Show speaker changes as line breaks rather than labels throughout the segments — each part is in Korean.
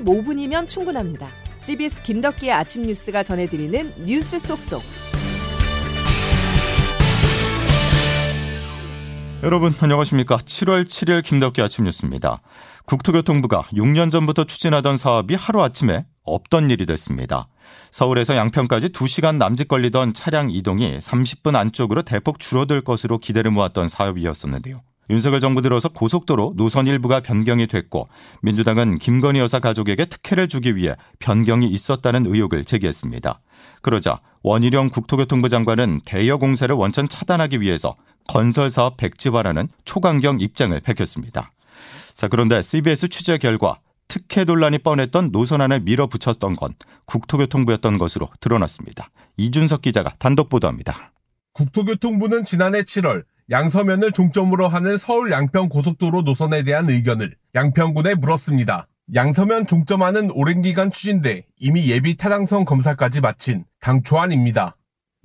15분이면 충분합니다. CBS 김덕기의 아침 뉴스가 전해드리는 뉴스 속속.
여러분 안녕하십니까? 7월 7일 김덕기 아침 뉴스입니다. 국토교통부가 6년 전부터 추진하던 사업이 하루아침에 없던 일이 됐습니다. 서울에서 양평까지 2시간 남짓 걸리던 차량 이동이 30분 안쪽으로 대폭 줄어들 것으로 기대를 모았던 사업이었었는데요. 윤석열 정부 들어서 고속도로 노선 일부가 변경이 됐고 민주당은 김건희 여사 가족에게 특혜를 주기 위해 변경이 있었다는 의혹을 제기했습니다. 그러자 원희룡 국토교통부 장관은 대여 공사를 원천 차단하기 위해서 건설 사업 백지화라는 초강경 입장을 밝혔습니다. 자, 그런데 CBS 취재 결과 특혜 논란이 뻔했던 노선안을 밀어붙였던 건 국토교통부였던 것으로 드러났습니다. 이준석 기자가 단독 보도합니다.
국토교통부는 지난해 7월 양서면을 종점으로 하는 서울 양평 고속도로 노선에 대한 의견을 양평군에 물었습니다. 양서면 종점하는 오랜 기간 추진돼 이미 예비 타당성 검사까지 마친 당초안입니다.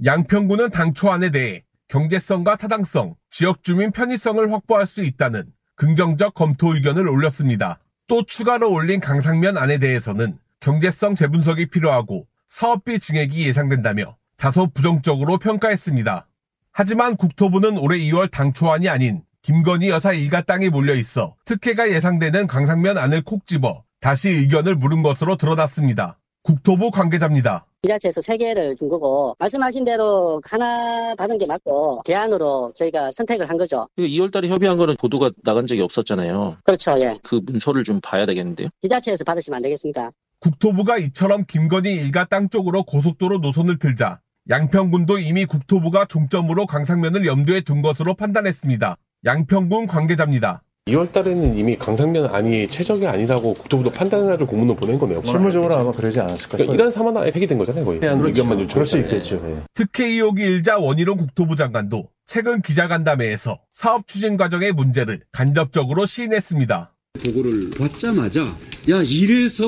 양평군은 당초안에 대해 경제성과 타당성, 지역 주민 편의성을 확보할 수 있다는 긍정적 검토 의견을 올렸습니다. 또 추가로 올린 강상면 안에 대해서는 경제성 재분석이 필요하고 사업비 증액이 예상된다며 다소 부정적으로 평가했습니다. 하지만 국토부는 올해 2월 당초안이 아닌 김건희 여사 일가 땅이 몰려 있어 특혜가 예상되는 강상면 안을 콕 집어 다시 의견을 물은 것으로 드러났습니다. 국토부 관계자입니다.
지자체에서 세 개를 준 거고 말씀하신 대로 하나 받은 게 맞고 대안으로 저희가 선택을 한 거죠.
2월달에 협의한 거는 보도가 나간 적이 없었잖아요.
그렇죠, 예.
그 문서를 좀 봐야 되겠는데요.
지자체에서 받으시면 안 되겠습니까?
국토부가 이처럼 김건희 일가 땅 쪽으로 고속도로 노선을 들자 양평군도 이미 국토부가 종점으로 강상면을 염두에 둔 것으로 판단했습니다. 양평군 관계자입니다.
2월 달에는 이미 강상면 안이 최적이 아니라고 국토부도 판단하는 공문을 보낸 거네요.
실무적으로 아마 그러지 않았을까
그러니까 이란 사만화에 폐기된 거잖아요, 거의.
그렇죠.
의견만
그럴 수. 있겠죠. 예.
특혜 의혹이 일자 원희룡 국토부 장관도 최근 기자간담회에서 사업 추진 과정의 문제를 간접적으로 시인했습니다.
보고를 받자마자 야 이래서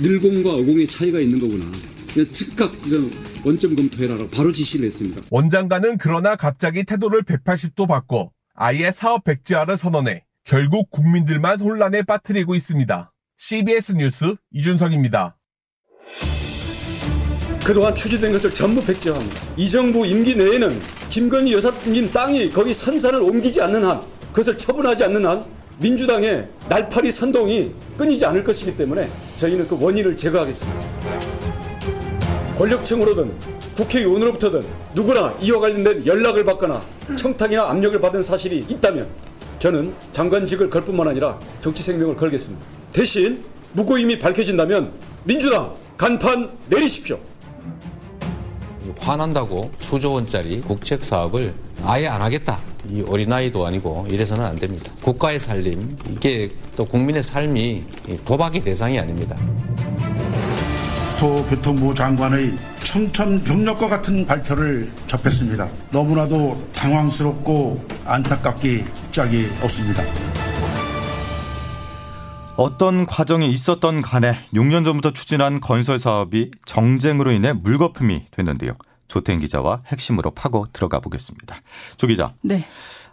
늘공과 어공의 차이가 있는 거구나. 즉각 원점 검토해라라고 바로 지시를 했습니다.
원장관은 그러나 갑자기 태도를 180도 바꿔 아예 사업 백지화를 선언해 결국 국민들만 혼란에 빠뜨리고 있습니다. CBS 뉴스 이준석입니다.
그동안 추진된 것을 전부 백지화합니다. 이 정부 임기 내에는 김건희 여사님 땅이 거기 선산을 옮기지 않는 한 그것을 처분하지 않는 한 민주당의 날파리 선동이 끊이지 않을 것이기 때문에 저희는 그 원인을 제거하겠습니다. 권력층으로든 국회의원으로부터든 누구나 이와 관련된 연락을 받거나 청탁이나 압력을 받은 사실이 있다면 저는 장관직을 걸 뿐만 아니라 정치 생명을 걸겠습니다. 대신 무고임이 밝혀진다면 민주당 간판 내리십시오.
화난다고 수조 원짜리 국책 사업을 아예 안 하겠다. 이 어린아이도 아니고 이래서는 안 됩니다. 국가의 살림, 이게 또 국민의 삶이 도박의 대상이 아닙니다.
국토교통부 장관의 청천벽력과 같은 발표를 접했습니다. 너무나도 당황스럽고 안타깝기 짝이 없습니다.
어떤 과정이 있었던 간에 6년 전부터 추진한 건설 사업이 정쟁으로 인해 물거품이 됐는데요. 조태인 기자와 핵심으로 파고 들어가 보겠습니다. 조 기자.
네.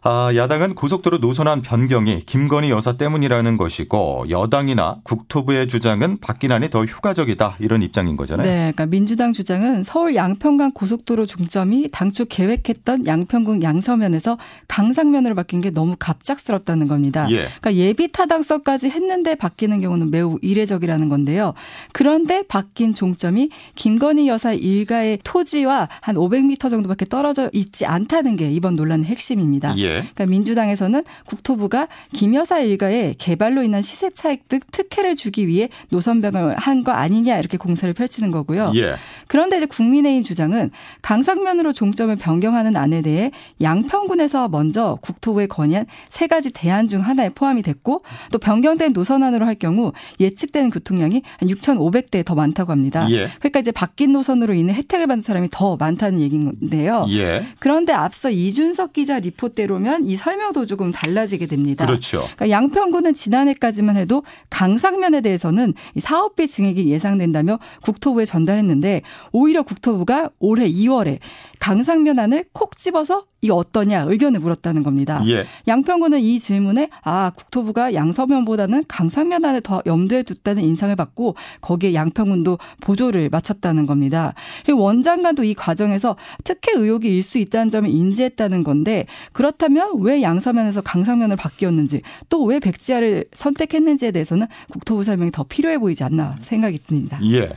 아, 야당은 고속도로 노선안 변경이 김건희 여사 때문이라는 것이고 여당이나 국토부의 주장은 박기난이 더 효과적이다 이런 입장인 거잖아요.
네, 그러니까 민주당 주장은 서울 양평간 고속도로 종점이 당초 계획했던 양평군 양서면에서 강상면으로 바뀐 게 너무 갑작스럽다는 겁니다.
예.
그러니까 예비 타당성까지 했는데 바뀌는 경우는 매우 이례적이라는 건데요. 그런데 바뀐 종점이 김건희 여사 일가의 토지와 한 500m 정도밖에 떨어져 있지 않다는 게 이번 논란의 핵심입니다.
예.
그러니까 민주당에서는 국토부가 김 여사 일가의 개발로 인한 시세 차익 등 특혜를 주기 위해 노선 변경을 한 거 아니냐 이렇게 공세를 펼치는 거고요.
예.
그런데 이제 국민의힘 주장은 강상면으로 종점을 변경하는 안에 대해 양평군에서 먼저 국토부에 건의한 세 가지 대안 중 하나에 포함이 됐고 또 변경된 노선안으로 할 경우 예측되는 교통량이 한 6,500대 더 많다고 합니다.
예.
그러니까 이제 바뀐 노선으로 인해 혜택을 받는 사람이 더 많다는 얘기인데요.
예.
그런데 앞서 이준석 기자 리포대로 면 이 설명도 조금 달라지게 됩니다.
그렇죠.
그러니까 양평구는 지난해까지만 해도 강상면에 대해서는 이 사업비 증액이 예상된다며 국토부에 전달했는데 오히려 국토부가 올해 2월에 강상면안을 콕 집어서 이 어떠냐 의견을 물었다는 겁니다.
예.
양평군은 이 질문에 아 국토부가 양서면보다는 강상면 안에 더 염두에 뒀다는 인상을 받고 거기에 양평군도 보조를 마쳤다는 겁니다. 그리고 원장관도 이 과정에서 특혜 의혹이 일 수 있다는 점을 인지했다는 건데 그렇다면 왜 양서면에서 강상면을 바뀌었는지 또 왜 백지화를 선택했는지에 대해서는 국토부 설명이 더 필요해 보이지 않나 생각이 듭니다.
예.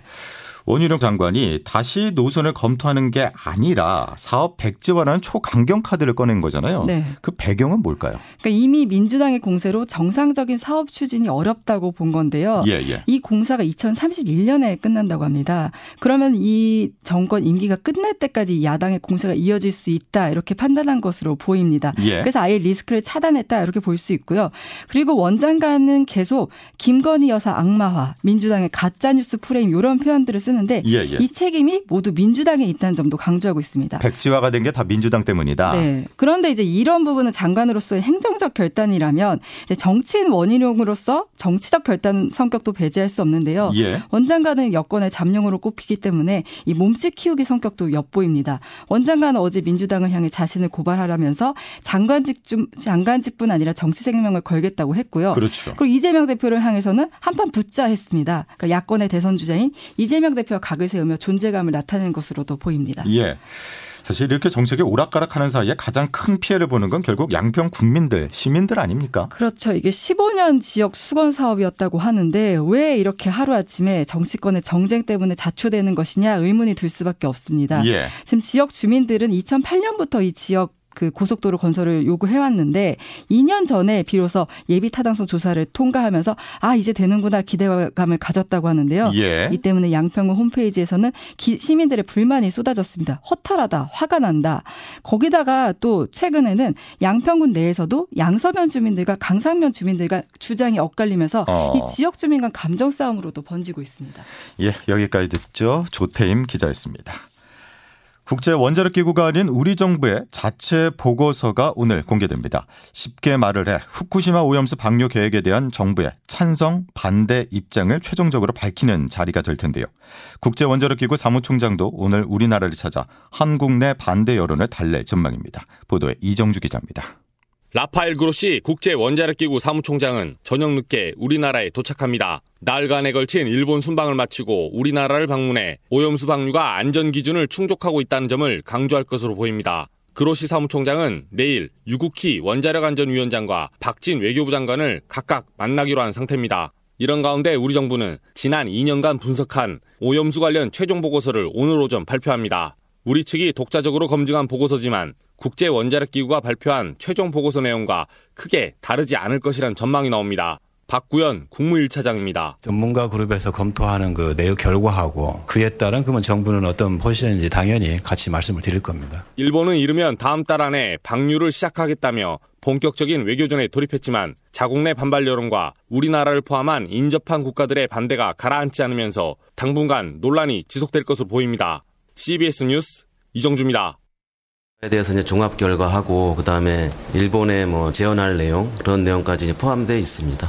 원희룡 장관이 다시 노선을 검토하는 게 아니라 사업 백지화라는 초강경 카드를 꺼낸 거잖아요.
네.
그 배경은 뭘까요?
그러니까 이미 민주당의 공세로 정상적인 사업 추진이 어렵다고 본 건데요.
예, 예.
이 공사가 2031년에 끝난다고 합니다. 그러면 이 정권 임기가 끝날 때까지 야당의 공세가 이어질 수 있다 이렇게 판단한 것으로 보입니다.
예.
그래서 아예 리스크를 차단했다 이렇게 볼 수 있고요. 그리고 원장관은 계속 김건희 여사 악마화, 민주당의 가짜 뉴스 프레임 이런 표현들을 쓰는 데
예, 예.
이 책임이 모두 민주당에 있다는 점도 강조하고 있습니다.
백지화가 된 게 다 민주당 때문이다.
네. 그런데 이제 이런 부분은 장관으로서의 행정적 결단이라면 정치인 원인용으로서 정치적 결단 성격도 배제할 수 없는데요.
예.
원장관은 여권의 잠룡으로 꼽히기 때문에 이 몸집 키우기 성격도 엿보입니다. 원장관은 어제 민주당을 향해 자신을 고발하라면서 장관직 좀 장관직뿐 아니라 정치 생명을 걸겠다고 했고요.
그렇죠.
그리고 이재명 대표를 향해서는 한판 붙자 했습니다. 그러니까 야권의 대선 주자인 이재명 대표와 각을 세우며 존재감을 나타내는 것으로도 보입니다.
예. 사실 이렇게 정책이 오락가락하는 사이에 가장 큰 피해를 보는 건 결국 양평 국민들, 시민들 아닙니까?
그렇죠. 이게 15년 지역 수건 사업이었다고 하는데 왜 이렇게 하루아침에 정치권의 정쟁 때문에 자초되는 것이냐 의문이 들 수밖에 없습니다.
예.
지금 지역 주민들은 2008년부터 이 지역 그 고속도로 건설을 요구해왔는데 2년 전에 비로소 예비 타당성 조사를 통과하면서 아 이제 되는구나 기대감을 가졌다고 하는데요.
예.
이 때문에 양평구 홈페이지에서는 기, 시민들의 불만이 쏟아졌습니다. 허탈하다, 화가 난다. 거기다가 또 최근에는 양평군 내에서도 양서면 주민들과 강상면 주민들과 주장이 엇갈리면서
어.
이 지역 주민 간 감정 싸움으로도 번지고 있습니다.
예, 여기까지 듣죠. 조태임 기자였습니다. 국제 원자력 기구가 아닌 우리 정부의 자체 보고서가 오늘 공개됩니다. 쉽게 말을 해 후쿠시마 오염수 방류 계획에 대한 정부의 찬성, 반대 입장을 최종적으로 밝히는 자리가 될 텐데요. 국제 원자력 기구 사무총장도 오늘 우리나라를 찾아 한국 내 반대 여론을 달랠 전망입니다. 보도에 이정주 기자입니다.
라파엘 그로시 국제 원자력기구 사무총장은 저녁 늦게 우리나라에 도착합니다. 나흘간에 걸친 일본 순방을 마치고 우리나라를 방문해 오염수 방류가 안전 기준을 충족하고 있다는 점을 강조할 것으로 보입니다. 그로시 사무총장은 내일 유국희 원자력안전위원장과 박진 외교부 장관을 각각 만나기로 한 상태입니다. 이런 가운데 우리 정부는 지난 2년간 분석한 오염수 관련 최종 보고서를 오늘 오전 발표합니다. 우리 측이 독자적으로 검증한 보고서지만 국제 원자력 기구가 발표한 최종 보고서 내용과 크게 다르지 않을 것이란 전망이 나옵니다. 박구현 국무 1차장입니다.
전문가 그룹에서 검토하는 그 내용 결과하고 그에 따른 그러면 정부는 어떤 포지션인지 당연히 같이 말씀을 드릴 겁니다.
일본은 이르면 다음 달 안에 방류를 시작하겠다며 본격적인 외교전에 돌입했지만 자국 내 반발 여론과 우리나라를 포함한 인접한 국가들의 반대가 가라앉지 않으면서 당분간 논란이 지속될 것으로 보입니다. CBS 뉴스 이정주입니다.
에 대해서 이제 종합 결과하고 그다음에 일본의 뭐 재현할 내용 그런 내용까지 포함되어 있습니다.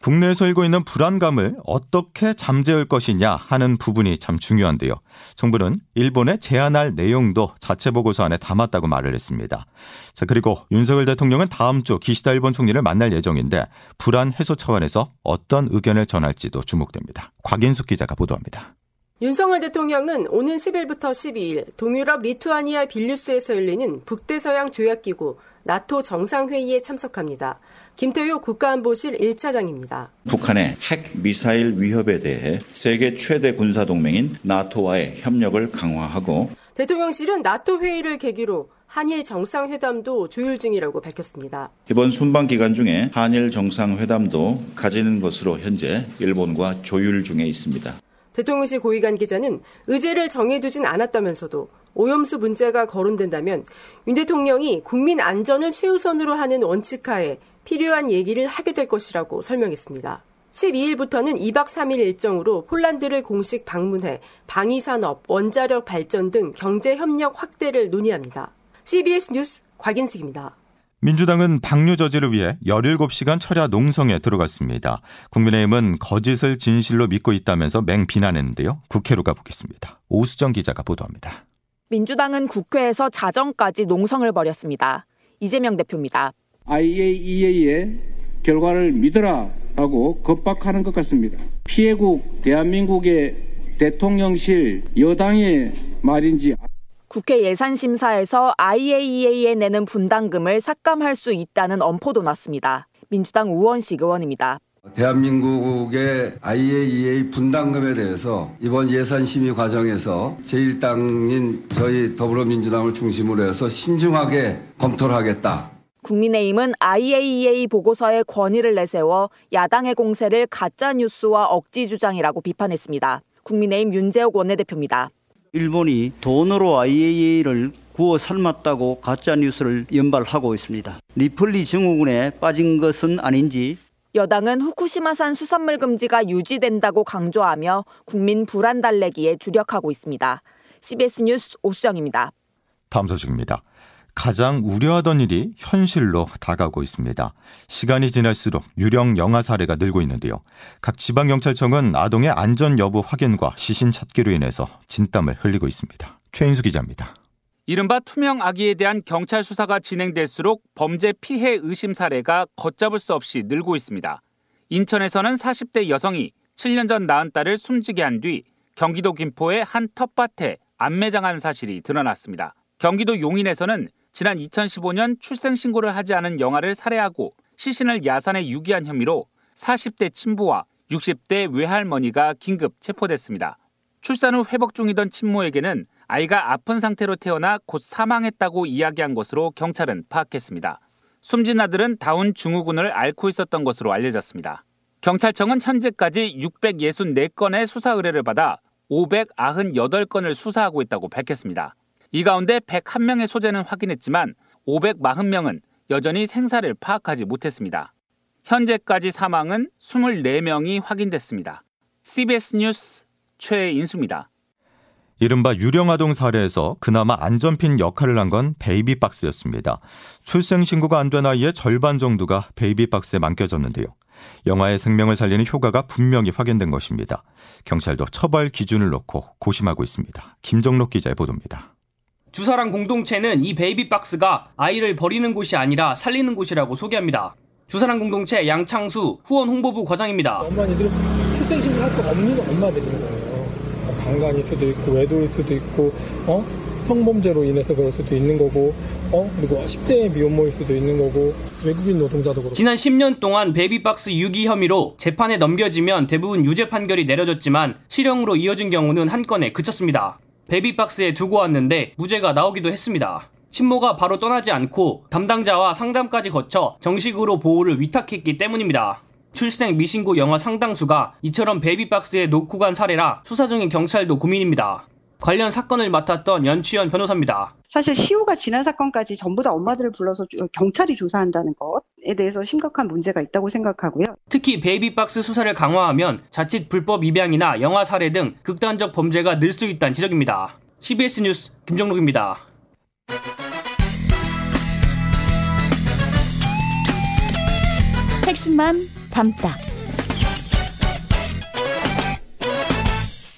국내에서 일고 있는 불안감을 어떻게 잠재울 것이냐 하는 부분이 참 중요한데요. 정부는 일본에 제안할 내용도 자체 보고서 안에 담았다고 말을 했습니다. 자, 그리고 윤석열 대통령은 다음 주 기시다 일본 총리를 만날 예정인데 불안 해소 차원에서 어떤 의견을 전할지도 주목됩니다. 곽인숙 기자가 보도합니다.
윤석열 대통령은 오는 10일부터 12일 동유럽 리투아니아 빌뉴스에서 열리는 북대서양 조약기구 나토 정상회의에 참석합니다. 김태효 국가안보실 1차장입니다.
북한의 핵 미사일 위협에 대해 세계 최대 군사 동맹인 나토와의 협력을 강화하고
대통령실은 나토 회의를 계기로 한일 정상회담도 조율 중이라고 밝혔습니다.
이번 순방 기간 중에 한일 정상회담도 가지는 것으로 현재 일본과 조율 중에 있습니다.
대통령실 고위 관계자는 의제를 정해두진 않았다면서도 오염수 문제가 거론된다면 윤 대통령이 국민 안전을 최우선으로 하는 원칙하에 필요한 얘기를 하게 될 것이라고 설명했습니다. 12일부터는 2박 3일 일정으로 폴란드를 공식 방문해 방위산업, 원자력 발전 등 경제 협력 확대를 논의합니다. CBS 뉴스 곽인숙입니다.
민주당은 방류 저지를 위해 17시간 철야 농성에 들어갔습니다. 국민의힘은 거짓을 진실로 믿고 있다면서 맹비난했는데요. 국회로 가보겠습니다. 오수정 기자가 보도합니다.
민주당은 국회에서 자정까지 농성을 벌였습니다. 이재명 대표입니다.
IAEA의 결과를 믿으라라고 겁박하는 것 같습니다. 피해국 대한민국의 대통령실 여당의 말인지
국회 예산심사에서 IAEA에 내는 분담금을 삭감할 수 있다는 엄포도 났습니다. 민주당 우원식 의원입니다.
대한민국의 IAEA 분담금에 대해서 이번 예산 심의 과정에서 제1당인 저희 더불어민주당을 중심으로 해서 신중하게 검토를 하겠다.
국민의힘은 IAEA 보고서에 권위를 내세워 야당의 공세를 가짜 뉴스와 억지 주장이라고 비판했습니다. 국민의힘 윤재욱 원내대표입니다.
일본이 돈으로 IAEA를 구워 삶았다고 가짜 뉴스를 연발하고 있습니다. 리플리 증후군에 빠진 것은 아닌지
여당은 후쿠시마산 수산물 금지가 유지된다고 강조하며 국민 불안 달래기에 주력하고 있습니다. CBS 뉴스 오수정입니다.
다음 소식입니다. 가장 우려하던 일이 현실로 다가오고 있습니다. 시간이 지날수록 유령 영아 사례가 늘고 있는데요. 각 지방경찰청은 아동의 안전 여부 확인과 시신 찾기로 인해서 진땀을 흘리고 있습니다. 최인수 기자입니다.
이른바 투명 아기에 대한 경찰 수사가 진행될수록 범죄 피해 의심 사례가 걷잡을 수 없이 늘고 있습니다. 인천에서는 40대 여성이 7년 전 낳은 딸을 숨지게 한 뒤 경기도 김포의 한 텃밭에 안매장한 사실이 드러났습니다. 경기도 용인에서는 지난 2015년 출생신고를 하지 않은 영아를 살해하고 시신을 야산에 유기한 혐의로 40대 친부와 60대 외할머니가 긴급 체포됐습니다. 출산 후 회복 중이던 친모에게는 아이가 아픈 상태로 태어나 곧 사망했다고 이야기한 것으로 경찰은 파악했습니다. 숨진 아들은 다운 증후군을 앓고 있었던 것으로 알려졌습니다. 경찰청은 현재까지 664건의 수사 의뢰를 받아 598건을 수사하고 있다고 밝혔습니다. 이 가운데 101명의 소재는 확인했지만 540명은 여전히 생사를 파악하지 못했습니다. 현재까지 사망은 24명이 확인됐습니다. CBS 뉴스 최인수입니다.
이른바 유령아동 사례에서 그나마 안전핀 역할을 한 건 베이비박스였습니다. 출생신고가 안 된 아이의 절반 정도가 베이비박스에 맡겨졌는데요. 영아의 생명을 살리는 효과가 분명히 확인된 것입니다. 경찰도 처벌 기준을 놓고 고심하고 있습니다. 김정록 기자의 보도입니다.
주사랑 공동체는 이 베이비박스가 아이를 버리는 곳이 아니라 살리는 곳이라고 소개합니다. 주사랑 공동체 양창수 후원 홍보부 과장입니다.
어머니들 출생신고를 할 수 없는 엄마들인 거예요. 강간일 수도 있고 외도일 수도 있고 어 성범죄로 인해서 그럴 수도 있는 거고 어 그리고 10대 미혼모일 수도 있는 거고 외국인 노동자도 그렇고
지난 10년 동안 베이비박스 유기 혐의로 재판에 넘겨지면 대부분 유죄 판결이 내려졌지만 실형으로 이어진 경우는 한 건에 그쳤습니다. 베이비박스에 두고 왔는데 무죄가 나오기도 했습니다. 친모가 바로 떠나지 않고 담당자와 상담까지 거쳐 정식으로 보호를 위탁했기 때문입니다. 출생 미신고 영아 상당수가 이처럼 베이비박스에 놓고 간 사례라 수사 중인 경찰도 고민입니다. 관련 사건을 맡았던 연치현 변호사입니다.
사실 시효가 지난 사건까지 전부 다 엄마들을 불러서 경찰이 조사한다는 것에 대해서 심각한 문제가 있다고 생각하고요.
특히 베이비박스 수사를 강화하면 자칫 불법 입양이나 영아 살해 등 극단적 범죄가 늘 수 있다는 지적입니다. CBS 뉴스 김정록입니다.
핵심만 담다.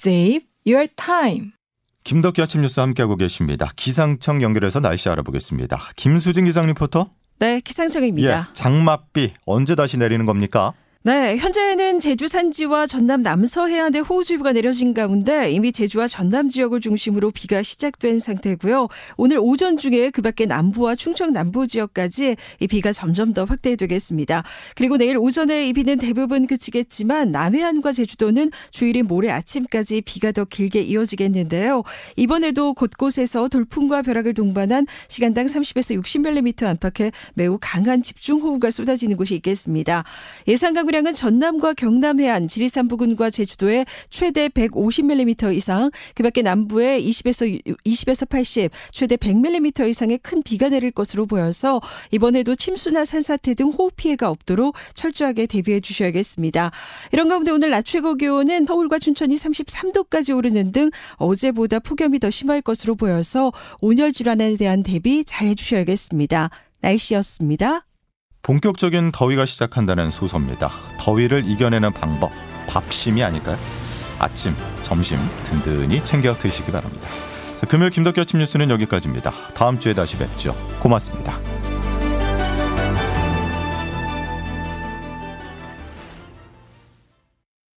Save your time.
김덕기 아침 뉴스 함께하고 계십니다. 기상청 연결해서 날씨 알아보겠습니다. 김수진 기상 리포터.
네, 기상청입니다.
예, 장맛비 언제 다시 내리는 겁니까?
네, 현재는 제주 산지와 전남 남서 해안에 호우주의보가 내려진 가운데 이미 제주와 전남 지역을 중심으로 비가 시작된 상태고요. 오늘 오전 중에 그밖에 남부와 충청 남부 지역까지 이 비가 점점 더 확대되겠습니다. 그리고 내일 오전에 이 비는 대부분 그치겠지만 남해안과 제주도는 주일인 모레 아침까지 비가 더 길게 이어지겠는데요. 이번에도 곳곳에서 돌풍과 벼락을 동반한 시간당 30에서 60mm 안팎의 매우 강한 집중호우가 쏟아지는 곳이 있겠습니다. 예상 강우량은 전남과 경남 해안, 지리산 부근과 제주도에 최대 150mm 이상, 그밖에 남부에 20에서 20에서 80, 최대 100mm 이상의 큰 비가 내릴 것으로 보여서 이번에도 침수나 산사태 등 호우 피해가 없도록 철저하게 대비해 주셔야겠습니다. 이런 가운데 오늘 낮 최고 기온은 서울과 춘천이 33도까지 오르는 등 어제보다 폭염이 더 심할 것으로 보여서 온열 질환에 대한 대비 잘 해주셔야겠습니다. 날씨였습니다.
본격적인 더위가 시작한다는 소서입니다. 더위를 이겨내는 방법, 밥심이 아닐까요? 아침, 점심 든든히 챙겨 드시기 바랍니다. 금요일 김덕기 아침 뉴스는 여기까지입니다. 다음 주에 다시 뵙죠. 고맙습니다.